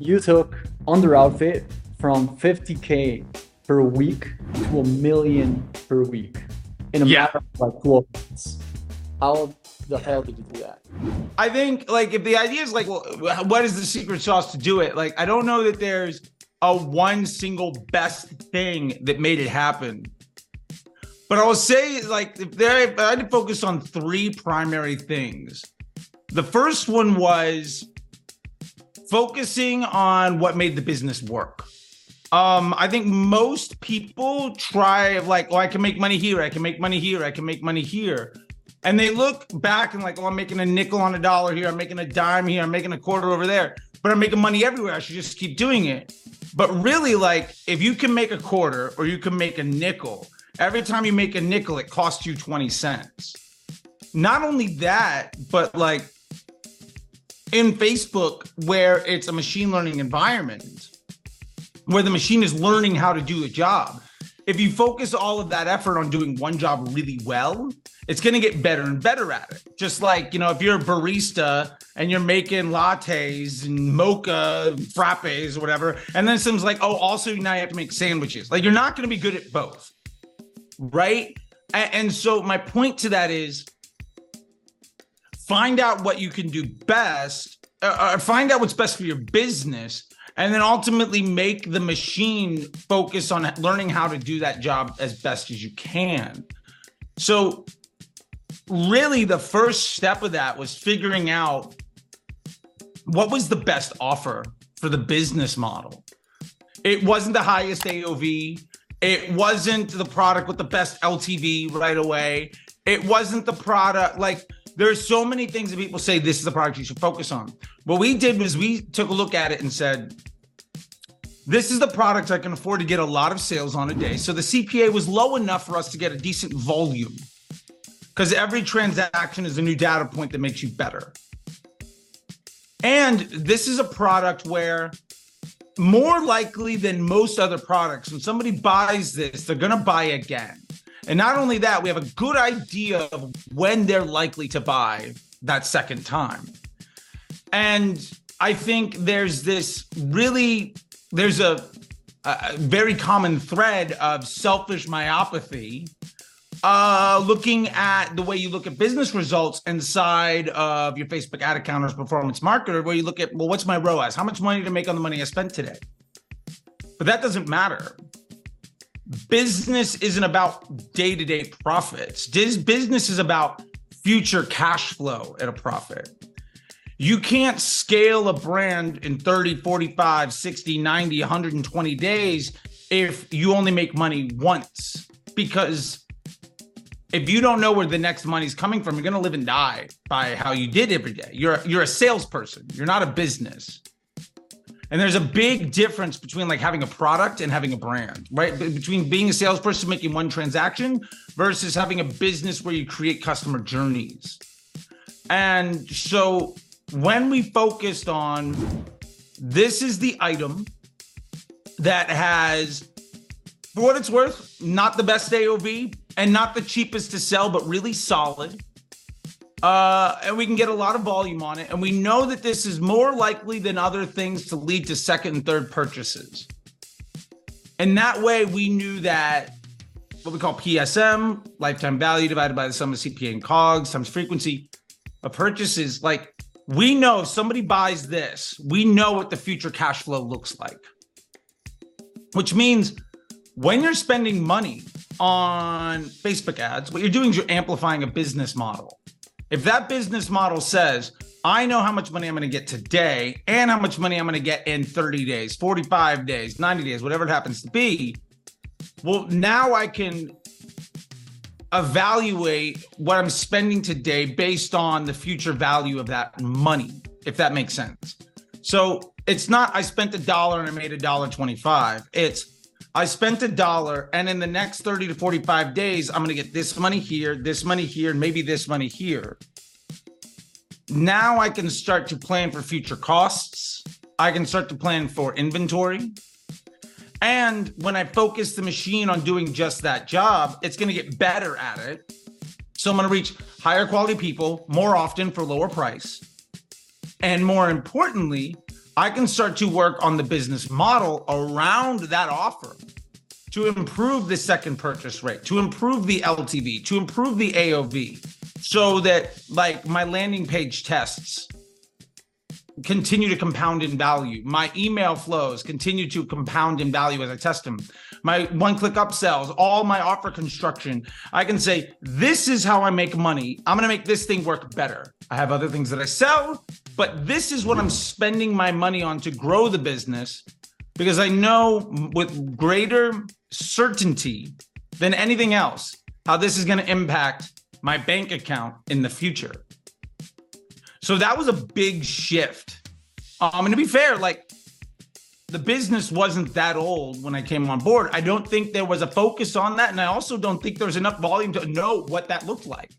you took Underoutfit from 50k per week to a million per week in a Yeah. matter of like 12 months. How the hell did you do that? I think like if the idea is like, well, what is the secret sauce to do it? Like, I don't know that there's a one single best thing that made it happen. But I will say, like, if there, if I had to focus on three primary things. The first one was focusing on what made the business work. Um, I think most people try like, oh, I can make money here, I can make money here, I can make money here. And they look back and like, oh, I'm making a nickel on a dollar here, I'm making a dime here, I'm making a quarter over there, but I'm making money everywhere. I should just keep doing it. But really, like, if you can make a quarter or you can make a nickel, every time you make a nickel, it costs you 20 cents. Not only that, but like in Facebook, where it's a machine learning environment, where the machine is learning how to do a job. If you focus all of that effort on doing one job really well, it's going to get better and better at it. Just like, you know, if you're a barista and you're making lattes and mocha frappes or whatever, and then someone's like, oh, also now you have to make sandwiches. Like, you're not going to be good at both. Right. And, so, my point to that is find out what you can do best, uh, or find out what's best for your business, and then ultimately make the machine focus on learning how to do that job as best as you can. So, really, the first step of that was figuring out what was the best offer for the business model. It wasn't the highest AOV. It wasn't the product with the best LTV right away. It wasn't the product like there's so many things that people say this is the product you should focus on. What we did was we took a look at it and said, this is the product I can afford to get a lot of sales on a day. So the CPA was low enough for us to get a decent volume because every transaction is a new data point that makes you better. And this is a product where more likely than most other products, when somebody buys this, they're going to buy again. And not only that, we have a good idea of when they're likely to buy that second time. And I think there's this really, there's a, a very common thread of selfish myopathy uh, looking at the way you look at business results inside of your Facebook ad account or performance marketer, where you look at, well, what's my ROAS? How much money to make on the money I spent today? But that doesn't matter. Business isn't about day to day profits. This business is about future cash flow at a profit. You can't scale a brand in 30, 45, 60, 90, 120 days if you only make money once because if you don't know where the next money's coming from, you're to live and die by how you did every day. You're you're a salesperson. You're not a business. And there's a big difference between like having a product and having a brand, right? Between being a salesperson making one transaction versus having a business where you create customer journeys. And so when we focused on this is the item that has for what it's worth, not the best AOV and not the cheapest to sell, but really solid. Uh, and we can get a lot of volume on it. And we know that this is more likely than other things to lead to second and third purchases. And that way, we knew that what we call PSM, lifetime value divided by the sum of CPA and COGS times frequency of purchases. Like we know if somebody buys this, we know what the future cash flow looks like. Which means when you're spending money on Facebook ads, what you're doing is you're amplifying a business model. If that business model says, I know how much money I'm going to get today and how much money I'm going to get in 30 days, 45 days, 90 days, whatever it happens to be, well, now I can evaluate what I'm spending today based on the future value of that money, if that makes sense. So it's not I spent a dollar and I made a dollar 25. It's I spent a dollar and in the next 30 to 45 days, I'm going to get this money here, this money here, and maybe this money here. Now I can start to plan for future costs. I can start to plan for inventory. And when I focus the machine on doing just that job, it's going to get better at it. So I'm going to reach higher quality people more often for lower price. And more importantly, I can start to work on the business model around that offer to improve the second purchase rate, to improve the LTV, to improve the AOV, so that like my landing page tests continue to compound in value. My email flows continue to compound in value as I test them. My one click upsells, all my offer construction. I can say, this is how I make money. I'm going to make this thing work better. I have other things that I sell, but this is what I'm spending my money on to grow the business because I know with greater certainty than anything else how this is going to impact my bank account in the future. So that was a big shift. Um, and to be fair, like the business wasn't that old when I came on board. I don't think there was a focus on that. And I also don't think there's enough volume to know what that looked like.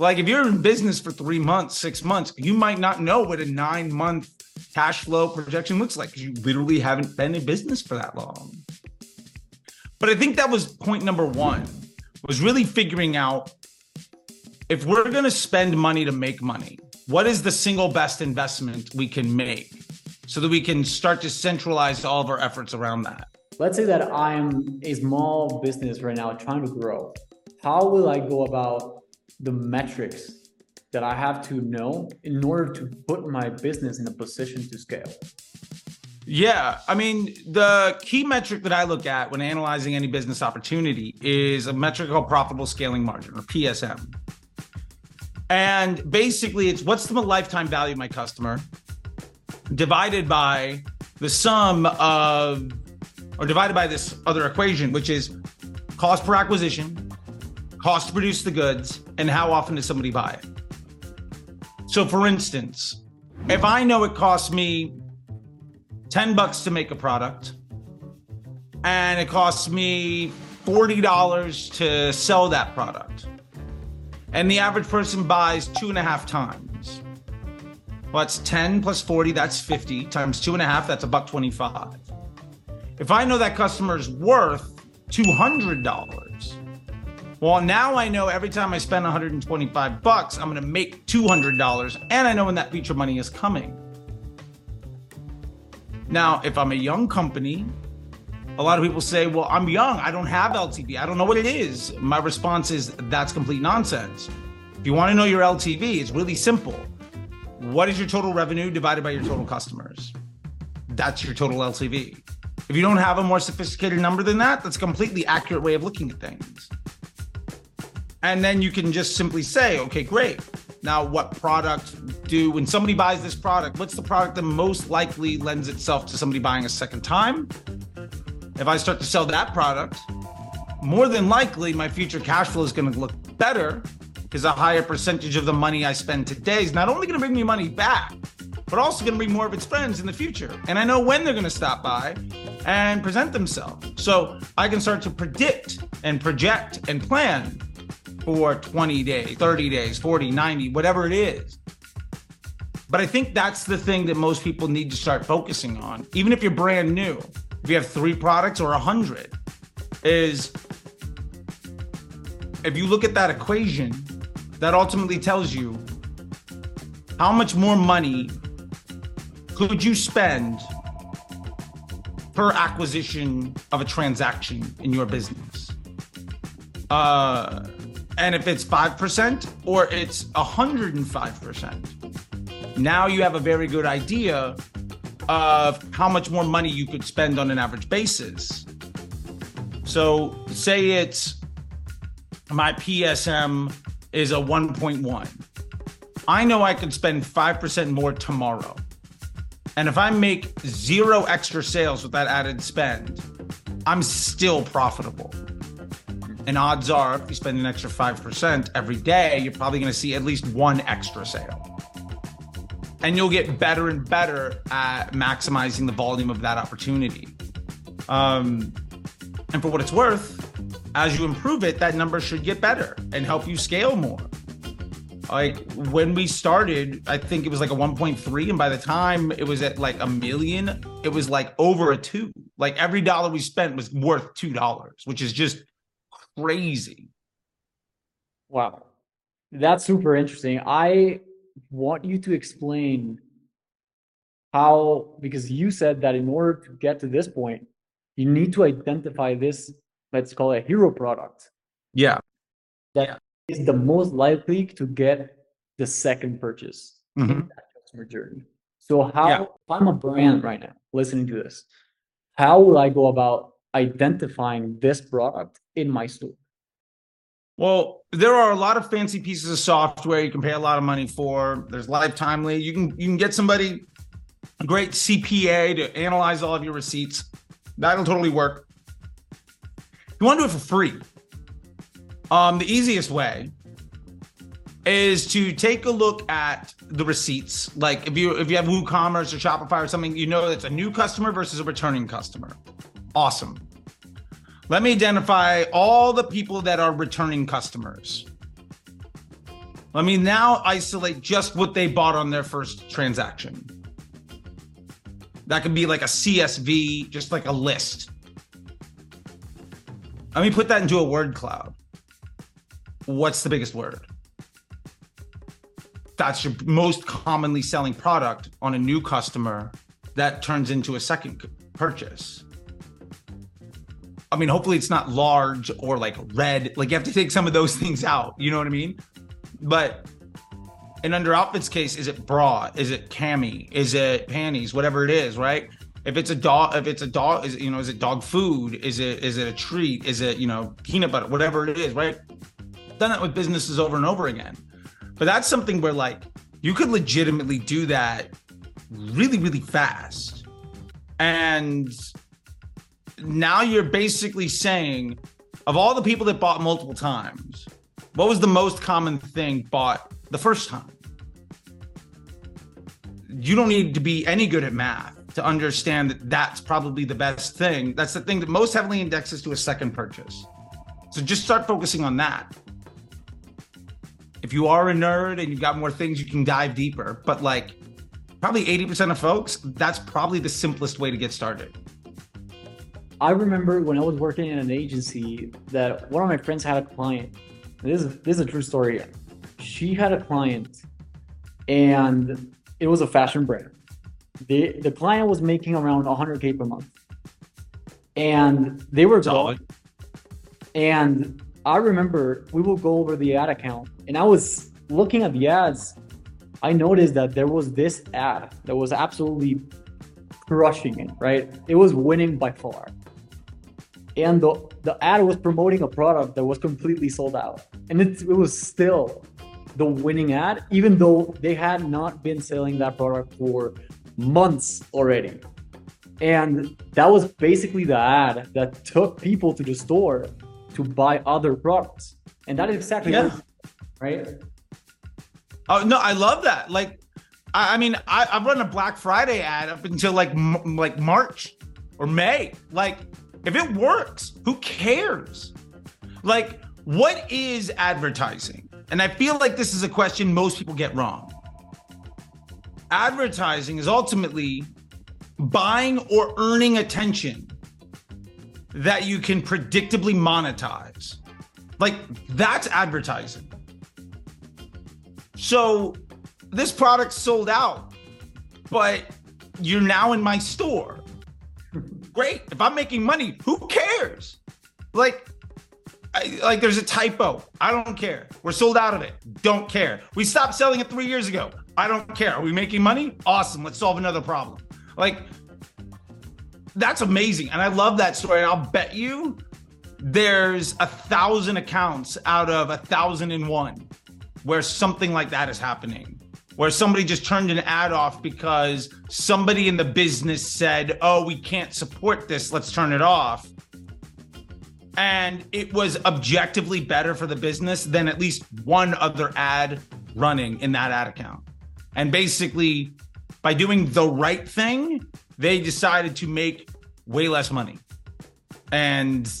Like if you're in business for three months, six months, you might not know what a nine month cash flow projection looks like you literally haven't been in business for that long. But I think that was point number one was really figuring out if we're going to spend money to make money, what is the single best investment we can make so that we can start to centralize all of our efforts around that? Let's say that I'm a small business right now trying to grow. How will I go about the metrics that I have to know in order to put my business in a position to scale? Yeah, I mean, the key metric that I look at when analyzing any business opportunity is a metric called profitable scaling margin or PSM. And basically, it's what's the lifetime value of my customer divided by the sum of, or divided by this other equation, which is cost per acquisition, cost to produce the goods, and how often does somebody buy it. So, for instance, if I know it costs me 10 bucks to make a product and it costs me $40 to sell that product, and the average person buys two and a half times. Well, that's 10 plus 40, that's 50 times two and a half, that's a buck 25. If I know that customer is worth $200, well, now I know every time I spend 125 bucks, I'm going to make $200 and I know when that future money is coming. Now, if I'm a young company a lot of people say, well, I'm young. I don't have LTV. I don't know what it is. My response is that's complete nonsense. If you want to know your LTV, it's really simple. What is your total revenue divided by your total customers? That's your total LTV. If you don't have a more sophisticated number than that, that's a completely accurate way of looking at things. And then you can just simply say, okay, great. Now, what product do when somebody buys this product? What's the product that most likely lends itself to somebody buying a second time? if I start to sell that product, more than likely my future cash flow is going to look better because a higher percentage of the money I spend today is not only going to bring me money back, but also going to bring more of its friends in the future. And I know when they're going to stop by and present themselves. So I can start to predict and project and plan for 20 days, 30 days, 40, 90, whatever it is. But I think that's the thing that most people need to start focusing on, even if you're brand new if you have three products or a hundred, is if you look at that equation, that ultimately tells you how much more money could you spend per acquisition of a transaction in your business. Uh, and if it's 5% or it's 105%, now you have a very good idea of how much more money you could spend on an average basis. So, say it's my PSM is a 1.1. I know I could spend 5% more tomorrow. And if I make zero extra sales with that added spend, I'm still profitable. And odds are, if you spend an extra 5% every day, you're probably going to see at least one extra sale and you'll get better and better at maximizing the volume of that opportunity. Um, and for what it's worth, as you improve it, that number should get better and help you scale more. Like when we started, I think it was like a 1.3, and by the time it was at like a million, it was like over a two. Like every dollar we spent was worth two dollars, which is just crazy. Wow, that's super interesting. I want you to explain how because you said that in order to get to this point, you need to identify this, let's call it a hero product. Yeah. That Yeah. is the most likely to get the second purchase in Mhm. that customer journey. So how Yeah. if I'm a brand right now listening to this, how will I go about identifying this product in my store? Well, there are a lot of fancy pieces of software you can pay a lot of money for. There's Lifetimely. You can you can get somebody a great CPA to analyze all of your receipts. That'll totally work. You want to do it for free. Um, the easiest way is to take a look at the receipts. Like if you if you have WooCommerce or Shopify or something, you know that's a new customer versus a returning customer. Awesome. Let me identify all the people that are returning customers. Let me now isolate just what they bought on their first transaction. That could be like a CSV, just like a list. Let me put that into a word cloud. What's the biggest word? That's your most commonly selling product on a new customer that turns into a second purchase. I mean, hopefully it's not large or like red. Like you have to take some of those things out. You know what I mean? But in Underoutfit's case, is it bra? Is it cami? Is it panties? Whatever it is, right? If it's a dog, if it's a dog, is you know, is it dog food? Is it is it a treat? Is it you know peanut butter? Whatever it is, right? Done that with businesses over and over again. But that's something where like you could legitimately do that really really fast, and now you're basically saying of all the people that bought multiple times, what was the most common thing bought the first time? You don't need to be any good at math to understand that that's probably the best thing. That's the thing that most heavily indexes to a second purchase. So just start focusing on that. If you are a nerd and you've got more things, you can dive deeper. But like probably 80% of folks, that's probably the simplest way to get started. I remember when I was working in an agency that one of my friends had a client. This is this is a true story. She had a client, and it was a fashion brand. the The client was making around 100k per month, and they were going. And I remember we will go over the ad account, and I was looking at the ads. I noticed that there was this ad that was absolutely crushing it. Right, it was winning by far and the the ad was promoting a product that was completely sold out and it, it was still the winning ad even though they had not been selling that product for months already and that was basically the ad that took people to the store to buy other products and that is exactly Yeah. right Oh no, I love that. Like, I, I mean, I, I've run a Black Friday ad up until like m- like March or May. Like, if it works, who cares? Like, what is advertising? And I feel like this is a question most people get wrong. Advertising is ultimately buying or earning attention that you can predictably monetize. Like, that's advertising. So this product sold out, but you're now in my store. Great. If I'm making money, who cares? Like, I, like there's a typo. I don't care. We're sold out of it. Don't care. We stopped selling it three years ago. I don't care. Are we making money? Awesome. Let's solve another problem. Like, that's amazing. And I love that story. And I'll bet you there's a thousand accounts out of a thousand and one where something like that is happening where somebody just turned an ad off because somebody in the business said oh we can't support this. Let's turn it off. And it was objectively better for the business than at least one other ad running in that ad account. And basically by doing the right thing they decided to make way less money. And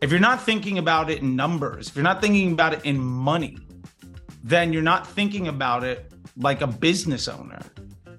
if you're not thinking about it in numbers, if you're not thinking about it in money, then you're not thinking about it like a business owner.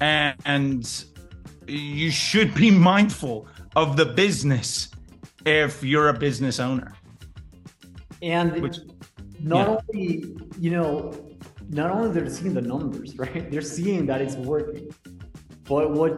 And, and you should be mindful of the business if you're a business owner. and Which- not yeah. only you know not only they're seeing the numbers right they're seeing that it's working But what